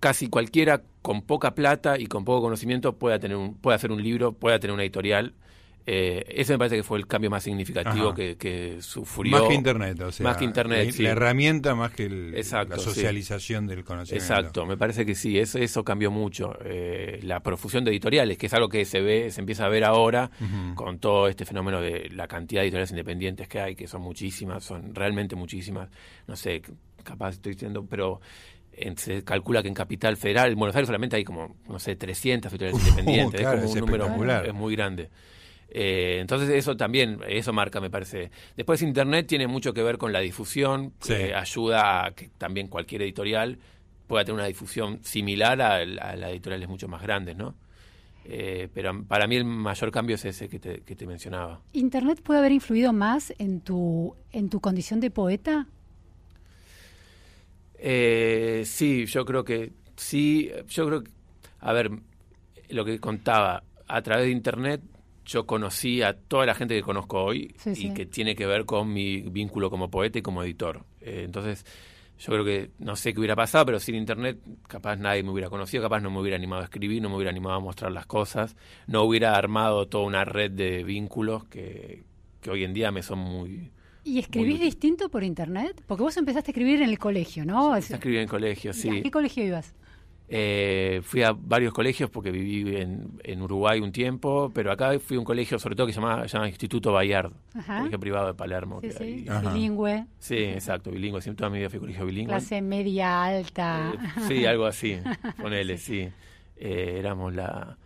casi cualquiera con poca plata y con poco conocimiento pueda tener un, pueda hacer un libro, pueda tener una editorial. Eh, ese me parece que fue el cambio más significativo que, sufrió. Más que Internet, o sea. Más que Internet, la, herramienta más que la socialización del conocimiento. Exacto, me parece que sí, eso, eso cambió mucho. Eh, la profusión de editoriales, que es algo que se ve, se empieza a ver ahora con todo este fenómeno de la cantidad de editoriales independientes que hay, que son muchísimas, son realmente muchísimas. No sé, capaz estoy diciendo, pero se calcula que en Capital Federal, en Buenos Aires solamente hay como, no sé, 300 editoriales independientes, es como un número es muy grande. Eh, entonces eso también, eso marca, me parece. Después Internet tiene mucho que ver con la difusión, que ayuda a que también cualquier editorial pueda tener una difusión similar a, las editoriales mucho más grandes, ¿no? Eh, pero para mí el mayor cambio es ese que te, que te mencionaba. ¿Internet puede haber influido más en tu, en tu condición de poeta? Eh, sí, yo creo que sí. Yo creo que, a ver, lo que contaba, a través de Internet yo conocí a toda la gente que conozco hoy y que tiene que ver con mi vínculo como poeta y como editor. Eh, entonces, yo creo que no sé qué hubiera pasado, pero sin internet capaz nadie me hubiera conocido, capaz no me hubiera animado a escribir, no me hubiera animado a mostrar las cosas, no hubiera armado toda una red de vínculos que, que hoy en día me son muy, ¿Y escribís distinto por internet? Porque vos empezaste a escribir en el colegio, ¿no? Sí, escribir en el colegio, sí. ¿A qué colegio ibas? Eh, fui a varios colegios porque viví en, Uruguay un tiempo, pero acá fui a un colegio sobre todo que se llama, Instituto Bayard, colegio privado de Palermo. Sí, sí. bilingüe. Sí, exacto, bilingüe. Siempre toda mi vida fui colegio bilingüe. Clase media, alta. Eh, sí, algo así, ponele, sí. Eh, éramos la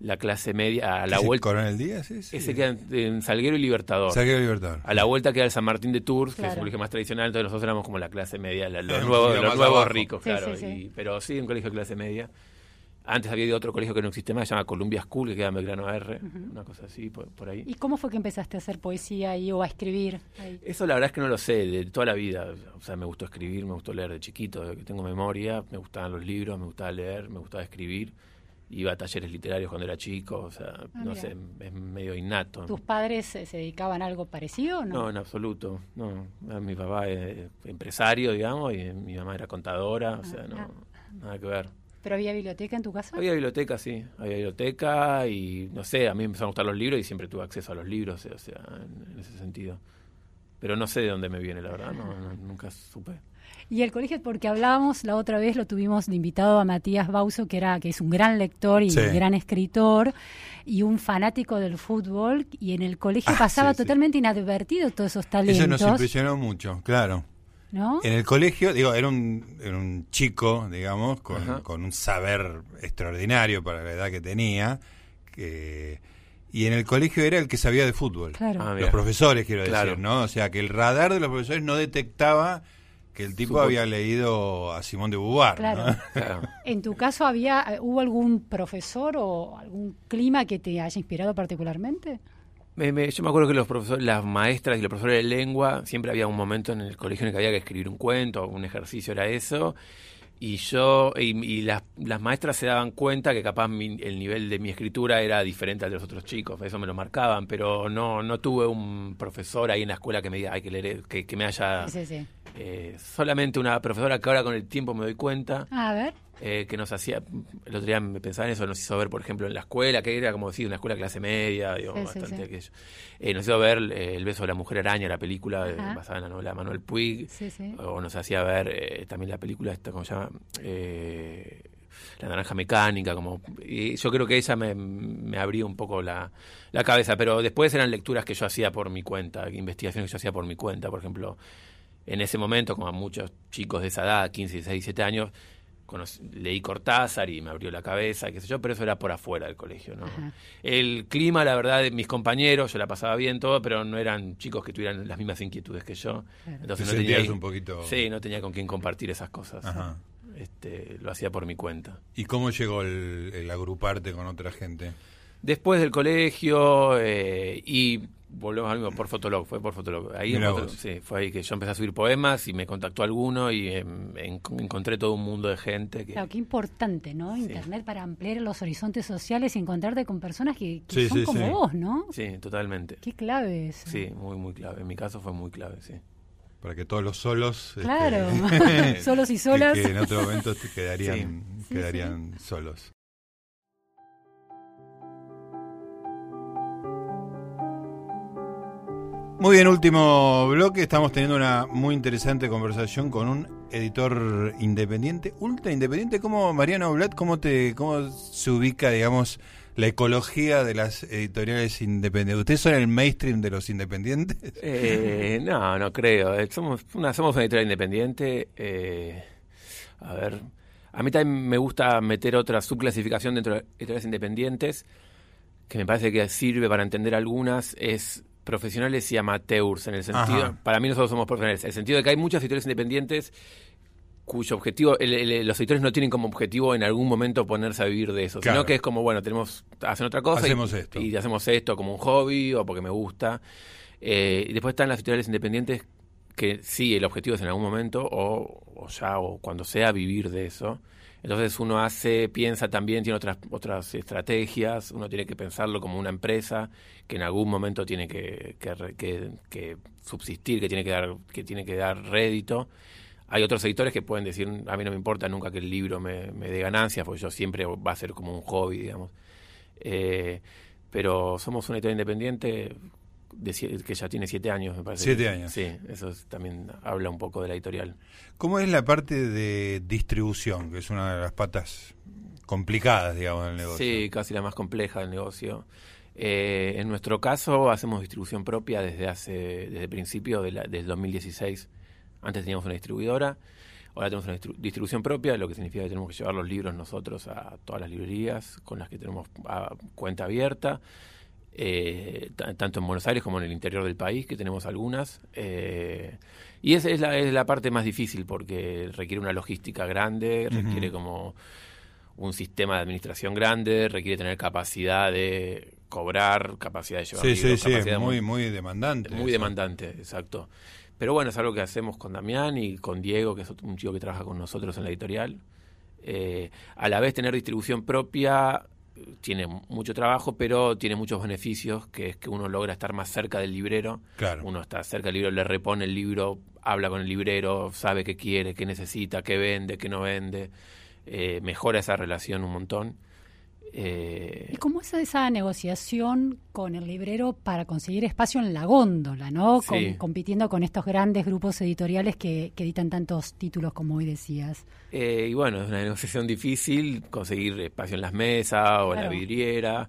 la clase media a la vuelta. Coronel Díaz? Ese queda en, Salguero y Libertador. Salguero y Libertador. A la vuelta queda el San Martín de Tours, que es un colegio más tradicional, entonces nosotros éramos como la clase media, los, nuevos, los nuevos ricos, claro. pero sí, un colegio de clase media. Antes había otro colegio que no existe más, se llama Columbia School, que queda en Belgrano R, una cosa así, por, ahí. ¿Y cómo fue que empezaste a hacer poesía ahí o a escribir? Eso la verdad es que no lo sé, de toda la vida. O sea, me gustó escribir, me gustó leer de chiquito, de que tengo memoria, me gustaban los libros, me gustaba leer, me gustaba escribir iba a talleres literarios cuando era chico, o sea, ah, no sé, es medio innato. ¿Tus padres se dedicaban a algo parecido o no? No, en absoluto, no. Mi papá es empresario, digamos, y mi mamá era contadora, o sea, no, ah. nada que ver. ¿Pero había biblioteca en tu casa? Había biblioteca, sí, había biblioteca y, no sé, a mí me empezaron a gustar los libros y siempre tuve acceso a los libros, o sea, en, ese sentido. Pero no sé de dónde me viene, la verdad, no nunca supe. Y el colegio, porque hablábamos la otra vez, lo tuvimos de invitado a Matías Bauso, que era que es un gran lector y un gran escritor y un fanático del fútbol, y en el colegio ah, pasaba totalmente inadvertido todos esos talentos. Eso nos impresionó mucho, claro. ¿No? En el colegio, digo, era un, era un chico, digamos, con, con, un saber extraordinario para la edad que tenía, que, y en el colegio era el que sabía de fútbol. Claro. Ah, los profesores, quiero decir, ¿no? O sea, que el radar de los profesores no detectaba que el tipo había leído a Simón de Beauvoir. Claro. En tu caso, había eh, ¿hubo algún profesor o algún clima que te haya inspirado particularmente? yo me acuerdo que los profesores, las maestras y los profesores de lengua, siempre había un momento en el colegio en el que había que escribir un cuento, un ejercicio era eso, y yo y, las, las, maestras se daban cuenta que capaz el nivel de mi escritura era diferente al de los otros chicos eso me lo marcaban pero no no tuve un profesor ahí en la escuela que me diga hay que leer que, me haya eh, solamente una profesora que ahora con el tiempo me doy cuenta. A ver. Eh, que nos hacía, el otro día me pensaba en eso, nos hizo ver, por ejemplo, en la escuela, que era como decir, una escuela clase media, digo, bastante aquello. Eh, nos hizo ver El beso de la mujer araña, la película basada en la novela de Manuel Puig, o nos hacía ver también la película esta, ¿cómo se llama? la naranja mecánica, como y yo creo que ella me, me abrió un poco la, la cabeza, pero después eran lecturas que yo hacía por mi cuenta, investigaciones que yo hacía por mi cuenta, por ejemplo, en ese momento, como a muchos chicos de esa edad, 15, 16, 17 años, leí Cortázar y me abrió la cabeza, qué sé yo, pero eso era por afuera del colegio, ¿no? El clima, la verdad, de mis compañeros, yo la pasaba bien todo, pero no eran chicos que tuvieran las mismas inquietudes que yo. Entonces no tenía, un poquito... Sí, no tenía con quién compartir esas cosas. Este, lo hacía por mi cuenta. ¿Y cómo llegó el, agruparte con otra gente? Después del colegio eh, y volvemos al mismo, por Fotolog, fue por Fotolog. Ahí sí, fue ahí que yo empecé a subir poemas y me contactó alguno y em, encontré todo un mundo de gente. Que, claro, qué importante, ¿no? Internet para ampliar los horizontes sociales y encontrarte con personas que, son como vos, ¿no? Sí, totalmente. Qué clave eso. Sí, muy, muy clave. En mi caso fue muy clave, sí. Para que todos los solos... Este, claro, solos y solas. Que, en otro momento quedarían, quedarían solos. Muy bien, último bloque. Estamos teniendo una muy interesante conversación con un editor independiente, ultra independiente. ¿Cómo, Mariano Blatt, cómo, te, cómo se ubica, digamos, la ecología de las editoriales independientes? ¿Ustedes son el mainstream de los independientes? Eh, no, no creo. Eh, somos una, somos una editorial independiente. Eh, a ver, a mí también me gusta meter otra subclasificación dentro de editoriales independientes, que me parece que sirve para entender algunas. Es profesionales y amateurs, en el sentido, para mí nosotros somos profesionales, en el sentido de que hay muchos editores independientes cuyo objetivo, los editores no tienen como objetivo en algún momento ponerse a vivir de eso, sino que es como, bueno, tenemos, hacen otra cosa hacemos y, esto. y hacemos esto como un hobby o porque me gusta. Eh, y después están las editoriales independientes que sí, el objetivo es en algún momento o, o ya o cuando sea vivir de eso. Entonces uno hace, piensa también, tiene otras, otras estrategias, uno tiene que pensarlo como una empresa que en algún momento tiene que, subsistir, que tiene que, dar, que tiene que dar rédito. Hay otros editores que pueden decir, a mí no me importa nunca que el libro me, dé ganancias, porque yo siempre va a ser como un hobby, digamos. Eh, pero somos una editorial independiente que ya tiene siete años, me parece. Siete años. Sí, eso también habla un poco de la editorial. ¿Cómo es la parte de distribución, que es una de las patas complicadas, digamos, del negocio? Sí, casi la más compleja del negocio. Eh, en nuestro caso, hacemos distribución propia desde hace desde principio de la, del 2016. Antes teníamos una distribuidora, ahora tenemos una distribución propia, lo que significa que tenemos que llevar los libros nosotros a todas las librerías con las que tenemos cuenta abierta eh, tanto en Buenos Aires como en el interior del país, que tenemos algunas. Eh, y esa es la, es la parte más difícil porque requiere una logística grande, requiere como un sistema de administración grande, requiere tener capacidad de cobrar, capacidad de llevar sí, sí, sí, muy, muy demandante. Muy demandante, exacto. Pero bueno, es algo que hacemos con Damián y con Diego, que es un chico que trabaja con nosotros en la editorial. Eh, a la vez tener distribución propia tiene mucho trabajo, pero tiene muchos beneficios, que es que uno logra estar más cerca del librero. Claro. Uno está cerca del libro, le repone el libro, habla con el librero, sabe qué quiere, qué necesita, qué vende, qué no vende. Eh, mejora esa relación un montón. Eh, ¿Y cómo es esa negociación con el librero para conseguir espacio en la góndola, ¿no? compitiendo con estos grandes grupos editoriales que, editan tantos títulos como hoy decías. Eh, y bueno, es una negociación difícil conseguir espacio en las mesas o en la vidriera,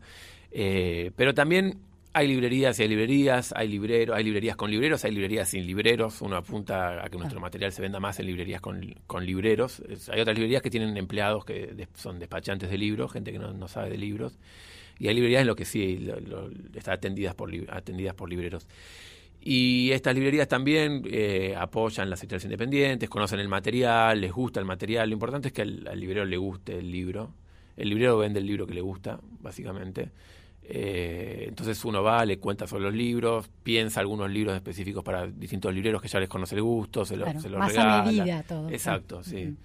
eh, pero también hay librerías y hay librerías, hay libreros, hay librerías con libreros, hay librerías sin libreros. Uno apunta a que nuestro material se venda más en librerías con, con libreros. hay otras librerías que tienen empleados que son despachantes de libros, gente que no, sabe de libros. Y hay librerías en lo que sí están atendidas por, atendidas por libreros. Y estas librerías también eh, apoyan las sectores independientes, conocen el material, les gusta el material. Lo importante es que al, al librero le guste el libro. El librero vende el libro que le gusta, básicamente. Eh, entonces uno va, le cuenta sobre los libros, piensa algunos libros específicos para distintos libreros que ya les conoce el gusto, se, los más a medida todo. Exacto, sí.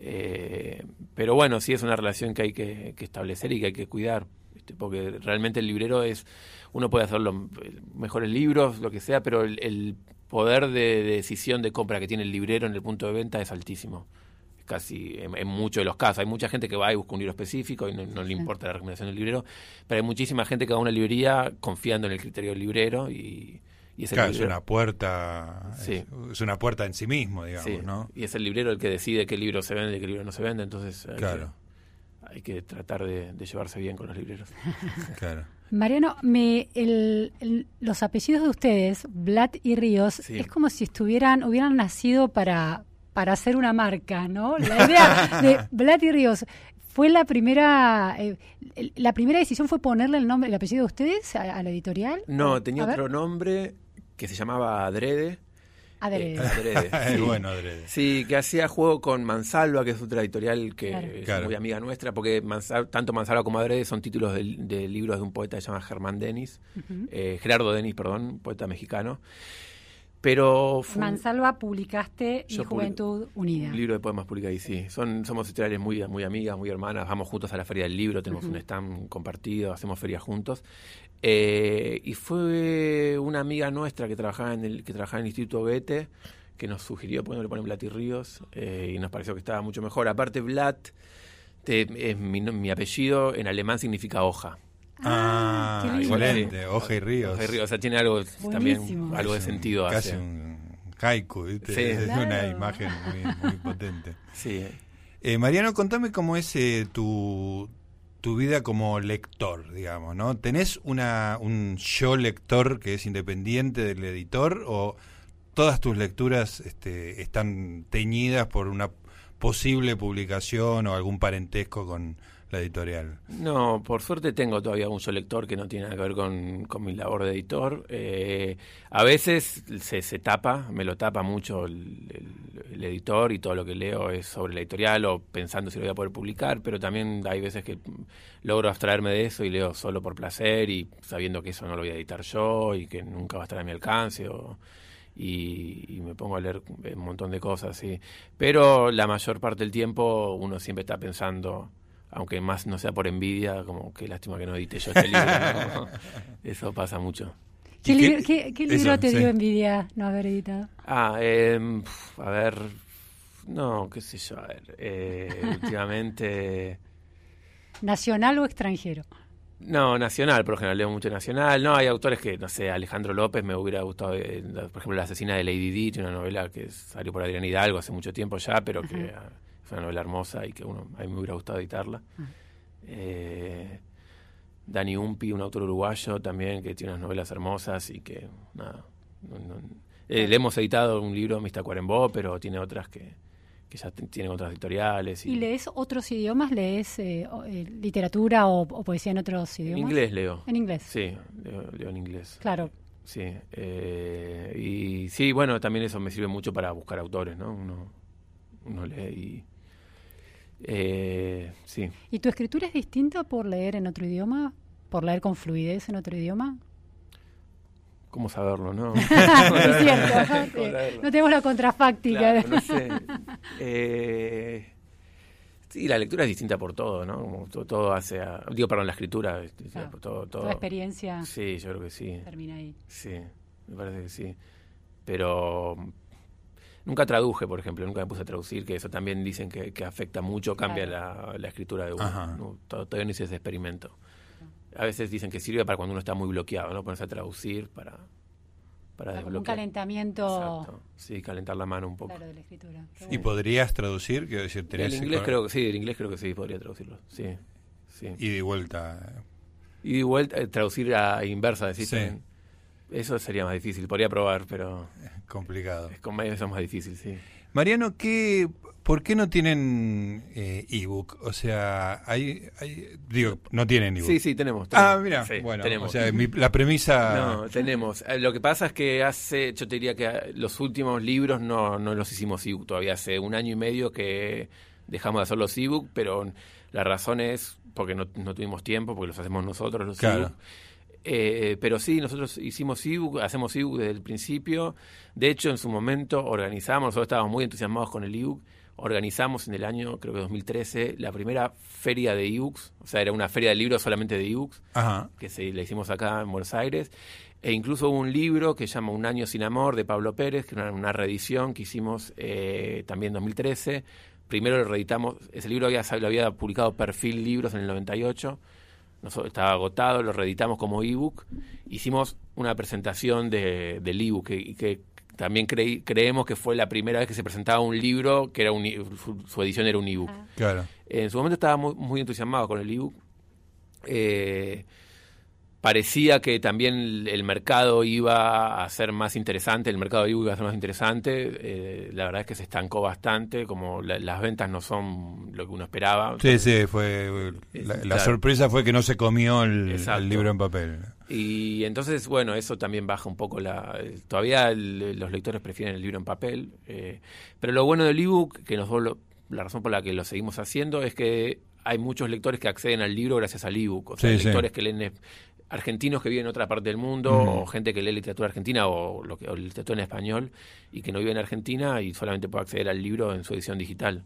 Eh, pero bueno, sí es una relación que hay que, establecer y que hay que cuidar, porque realmente el librero es, uno puede hacer los mejores libros, lo que sea, pero el, poder de, decisión de compra que tiene el librero en el punto de venta es altísimo. Casi en, muchos de los casos. Hay mucha gente que va y busca un libro específico y no, le importa la recomendación del librero, pero hay muchísima gente que va a una librería confiando en el criterio del librero y, es, claro, es una puerta es, una puerta en sí mismo, digamos, ¿no? Y es el librero el que decide qué libro se vende y qué libro no se vende, entonces claro. hay, que, tratar de, llevarse bien con los libreros. claro. Mariano, me, los apellidos de ustedes, Blatt y Ríos, es como si estuvieran, hubieran nacido para, para hacer una marca, ¿no? La idea de Blatt y Ríos fue la primera, eh, la primera decisión fue ponerle el nombre, el apellido de ustedes a, la editorial. No, tenía otro nombre que se llamaba Adrede Adrede. sí. bueno, Adrede. Sí, que hacía juego con Mansalva, que es otra editorial que es muy amiga nuestra, porque tanto Mansalva como Adrede son títulos de, libros de un poeta que se llama Germán Denis, eh, Gerardo Denis, perdón, poeta mexicano. Pero Mansalva publicaste y Juventud Unida. Un libro de poemas publica ahí, sí. Son, somos editoriales muy, muy amigas, muy hermanas. Vamos juntos a la Feria del Libro, tenemos un stand compartido, hacemos ferias juntos. Eh, y fue una amiga nuestra que trabajaba en el, que trabajaba en el Instituto Goethe que nos sugirió ponerle poner Blatt y Ríos eh, y nos pareció que estaba mucho mejor. Aparte, Blatt es mi apellido, en alemán significa hoja. Ah, ah excelente. Hoja y ríos. Hoja y ríos. O sea, tiene algo también algo de sentido. Casi un haiku, ¿viste? Es una imagen muy, potente. Sí. Eh, Mariano, contame cómo es eh, tu, tu vida como lector, digamos, ¿no? ¿Tenés una, un yo lector que es independiente del editor o todas tus lecturas este, están teñidas por una posible publicación o algún parentesco con la editorial? No, por suerte tengo todavía un lector que no tiene nada que ver con, mi labor de editor. Eh, a veces se, se, tapa, me lo tapa mucho el, editor y todo lo que leo es sobre la editorial o pensando si lo voy a poder publicar, pero también hay veces que logro abstraerme de eso y leo solo por placer y sabiendo que eso no lo voy a editar yo y que nunca va a estar a mi alcance o y, me pongo a leer un montón de cosas, sí. Pero la mayor parte del tiempo uno siempre está pensando aunque más no sea por envidia, como qué lástima que no edite yo este libro. Eso pasa mucho. ¿Qué, libro, te dio envidia no haber editado? Ah, eh, a ver, no, qué sé yo, a ver, eh, últimamente... ¿Nacional o extranjero? No, nacional, por lo general leo mucho nacional. No, hay autores que, no sé, Alejandro López me hubiera gustado, eh, por ejemplo, La asesina de Lady Di, una novela que salió por Adrián Hidalgo hace mucho tiempo ya, pero que una novela hermosa y que uno, a mí me hubiera gustado editarla. Eh, Dani Umpi, un autor uruguayo también que tiene unas novelas hermosas y que, nada, eh, le hemos editado un libro, Mista Cuarembó, pero tiene otras que, ya tienen otras editoriales. Y, lees otros idiomas? ¿Lees eh, literatura o, poesía en otros idiomas? En inglés leo. ¿En inglés? Sí, leo, en inglés. Claro. Sí, y sí, bueno, también eso me sirve mucho para buscar autores, ¿no? Uno, uno lee y eh, sí. ¿Y tu escritura es distinta por leer en otro idioma? ¿Por leer con fluidez en otro idioma? ¿Cómo saberlo, no? es cierto, no, tenemos la contrafáctica. no sé. Eh, sí, la lectura es distinta por todo, ¿no? Como todo, hace Digo, perdón, la escritura. todo, todo, la experiencia. Sí, yo creo que sí. Termina ahí. Sí, me parece que sí. Pero Nunca traduje, por ejemplo, nunca me puse a traducir, que eso también dicen que, afecta mucho, cambia la, escritura de uno. todavía no hice ese experimento. A veces dicen que sirve para cuando uno está muy bloqueado, ¿no? Ponerse a traducir para, para desbloquear. un calentamiento. Sí, calentar la mano un poco. Claro, de la escritura. ¿Y podrías traducir? Quiero decir, el inglés creo que sí, el inglés creo que sí, podría traducirlo. Sí, sí. Y de vuelta. Y de vuelta, eh, traducir a inversa, decís. Sí. Eso sería más difícil, podría probar, pero... Complicado. Es, con eso es más difícil, sí. Mariano, ¿qué, ¿por qué no tienen eh, ebook? O sea, hay, digo, no tienen ebook. Sí, sí, tenemos. ah, mira, bueno, o sea, la premisa... No, tenemos. Eh, lo que pasa es que hace, yo te diría que los últimos libros no, no los hicimos ebook, todavía hace un año y medio que dejamos de hacer los ebook, pero la razón es porque no, no tuvimos tiempo, porque los hacemos nosotros los claro. Eh, pero sí, nosotros hicimos ebook, hacemos ebook desde el principio. De hecho, en su momento organizamos, nosotros estábamos muy entusiasmados con el ebook. Organizamos en el año, creo que 2013, la primera feria de ebooks. O sea, era una feria de libros solamente de ebooks, que se, la hicimos acá en Buenos Aires. E incluso hubo un libro que se llama Un año sin amor de Pablo Pérez, que era una reedición que hicimos eh, también en 2013. Primero lo reeditamos, ese libro había, lo había publicado Perfil Libros en el 98, estaba agotado, lo reeditamos como ebook. Hicimos una presentación de, del ebook y que, también creemos que fue la primera vez que se presentaba un libro que era un, su, edición era un ebook. Ah. Claro. En su momento estaba muy, muy entusiasmado con el ebook. Eh, parecía que también el mercado iba a ser más interesante, el mercado iba a ser más interesante, eh, la verdad es que se estancó bastante, como las ventas no son lo que uno esperaba. Sí, sí, fue la, sorpresa fue que no se comió el, libro en papel. Y entonces, bueno, eso también baja un poco la... Todavía los lectores prefieren el libro en papel, eh, pero lo bueno del ebook, que nos la razón por la que lo seguimos haciendo, es que hay muchos lectores que acceden al libro gracias al ebook, o sea, lectores que leen argentinos que viven en otra parte del mundo, o gente que lee literatura argentina o, lo que, o literatura en español y que no vive en Argentina y solamente puede acceder al libro en su edición digital.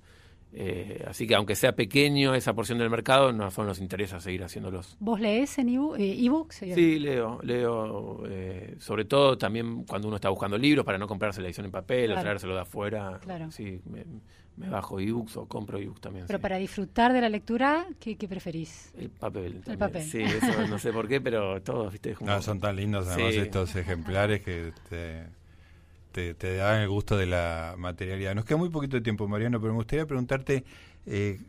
Eh, así que aunque sea pequeño esa porción del mercado, no nos interesa seguir haciéndolos. ¿Vos lees en eh, ebook? sí, leo, leo. Eh, sobre todo también cuando uno está buscando libros para no comprarse la edición en papel o traérselo de afuera. Claro. Sí, me bajo ebooks o compro ebooks también. Pero para disfrutar de la lectura, ¿qué, preferís? El papel. El papel. Sí, eso no sé por qué, pero todos, viste, no, son tan lindos además estos ejemplares que te, te, dan el gusto de la materialidad. Nos queda muy poquito de tiempo, Mariano, pero me gustaría preguntarte, eh,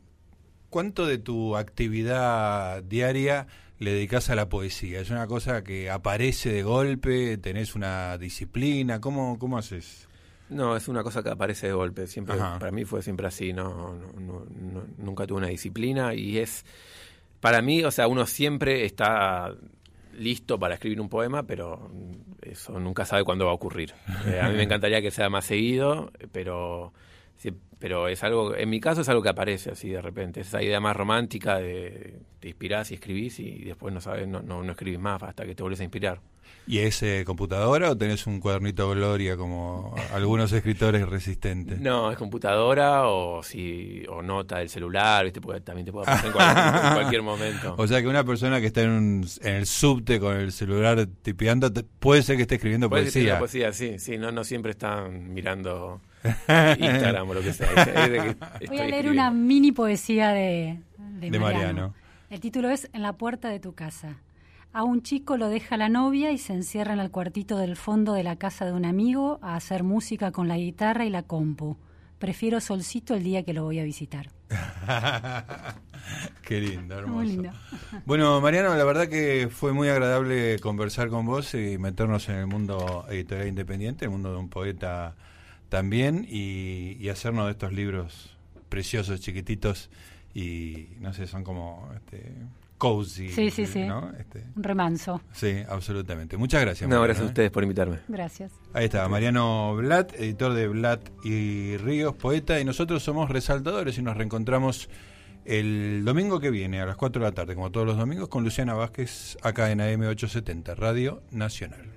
¿cuánto de tu actividad diaria le dedicas a la poesía? ¿Es una cosa que aparece de golpe? ¿Tenés una disciplina? ¿Cómo, cómo haces? No, es una cosa que aparece de golpe. Siempre, para mí fue siempre así. No, nunca tuve una disciplina y es, para mí, o sea, uno siempre está listo para escribir un poema, pero eso nunca sabe cuándo va a ocurrir. Eh, a mí me encantaría que sea más seguido, pero pero es algo, en mi caso es algo que aparece así de repente, esa idea más romántica de te inspirás y escribís y después no sabes, no, no, escribís más hasta que te volvés a inspirar. ¿Y es eh, computadora o tenés un cuadernito Gloria como algunos escritores resistentes? No, es computadora o si o nota del celular, ¿viste? Porque también te puede pasar en cualquier, momento. O sea que una persona que está en, en el subte con el celular tipeando, puede ser que esté escribiendo puede poesía. poesía, sí, sí, no, no siempre están mirando Instagram o lo que sea. Voy a leer una mini poesía de, Mariano. El título es En la puerta de tu casa. A un chico lo deja la novia y se encierra en el cuartito del fondo de la casa de un amigo a hacer música con la guitarra y la compu. Prefiero solcito el día que lo voy a visitar. Qué lindo, hermoso. Muy lindo. Bueno, Mariano, la verdad que fue muy agradable conversar con vos y meternos en el mundo editorial independiente, el mundo de un poeta también y, hacernos de estos libros preciosos, chiquititos y no sé, son como este, cozy. Sí, sí, sí. Este, un remanso. Sí, absolutamente. Muchas gracias. No, gracias a ¿eh? ustedes por invitarme. Gracias. Ahí está, Mariano Blatt, editor de Blatt y Ríos, poeta, y nosotros somos resaltadores y nos reencontramos el domingo que viene a las 4 de la tarde, como todos los domingos, con Luciana Vázquez acá en AM870, Radio Nacional.